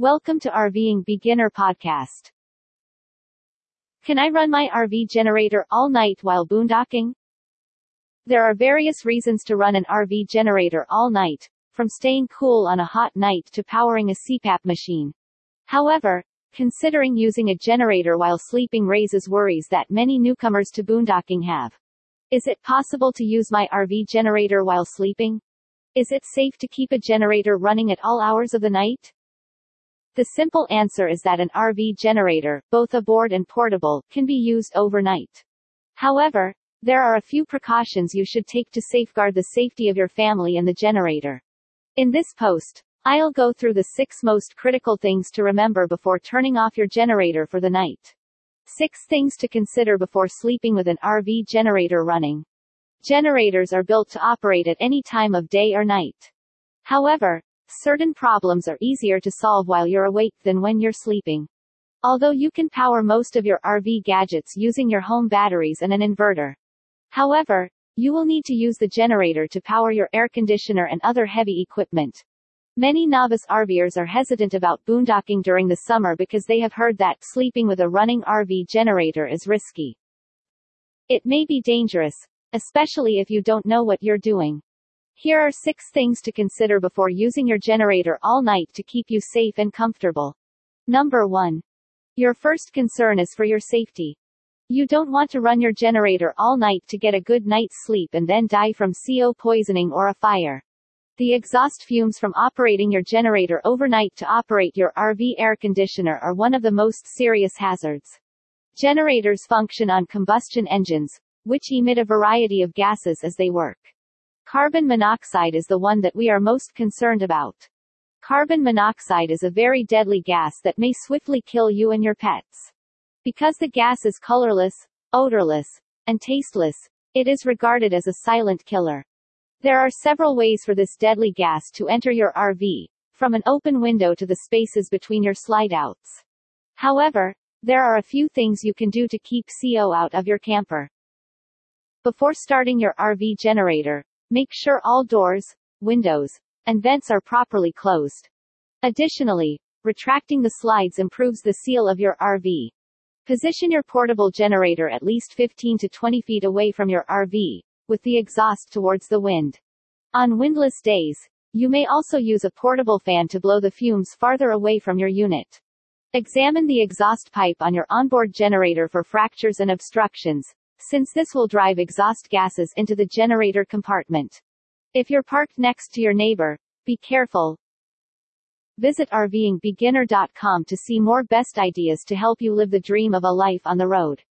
Welcome to RVing Beginner Podcast. Can I run my RV generator all night while boondocking? There are various reasons to run an RV generator all night, from staying cool on a hot night to powering a CPAP machine. However, considering using a generator while sleeping raises worries that many newcomers to boondocking have. Is it possible to use my RV generator while sleeping? Is it safe to keep a generator running at all hours of the night? The simple answer is that an RV generator, both aboard and portable, can be used overnight. However, there are a few precautions you should take to safeguard the safety of your family and the generator. In this post, I'll go through the six most critical things to remember before turning off your generator for the night. 6 things to consider before sleeping with an RV generator running. Generators are built to operate at any time of day or night. However, certain problems are easier to solve while you're awake than when you're sleeping. Although you can power most of your RV gadgets using your home batteries and an inverter. However, you will need to use the generator to power your air conditioner and other heavy equipment. Many novice RVers are hesitant about boondocking during the summer because they have heard that sleeping with a running RV generator is risky. It may be dangerous, especially if you don't know what you're doing. Here are six things to consider before using your generator all night to keep you safe and comfortable. Number 1. Your first concern is for your safety. You don't want to run your generator all night to get a good night's sleep and then die from CO poisoning or a fire. The exhaust fumes from operating your generator overnight to operate your RV air conditioner are one of the most serious hazards. Generators function on combustion engines, which emit a variety of gases as they work. Carbon monoxide is the one that we are most concerned about. Carbon monoxide is a very deadly gas that may swiftly kill you and your pets. Because the gas is colorless, odorless, and tasteless, it is regarded as a silent killer. There are several ways for this deadly gas to enter your RV, from an open window to the spaces between your slide outs. However, there are a few things you can do to keep CO out of your camper. Before starting your RV generator, make sure all doors, windows, and vents are properly closed. Additionally, retracting the slides improves the seal of your RV. Position your portable generator at least 15 to 20 feet away from your RV, with the exhaust towards the wind. On windless days, you may also use a portable fan to blow the fumes farther away from your unit. Examine the exhaust pipe on your onboard generator for fractures and obstructions, since this will drive exhaust gases into the generator compartment. If you're parked next to your neighbor, be careful. Visit RVingBeginner.com to see more best ideas to help you live the dream of a life on the road.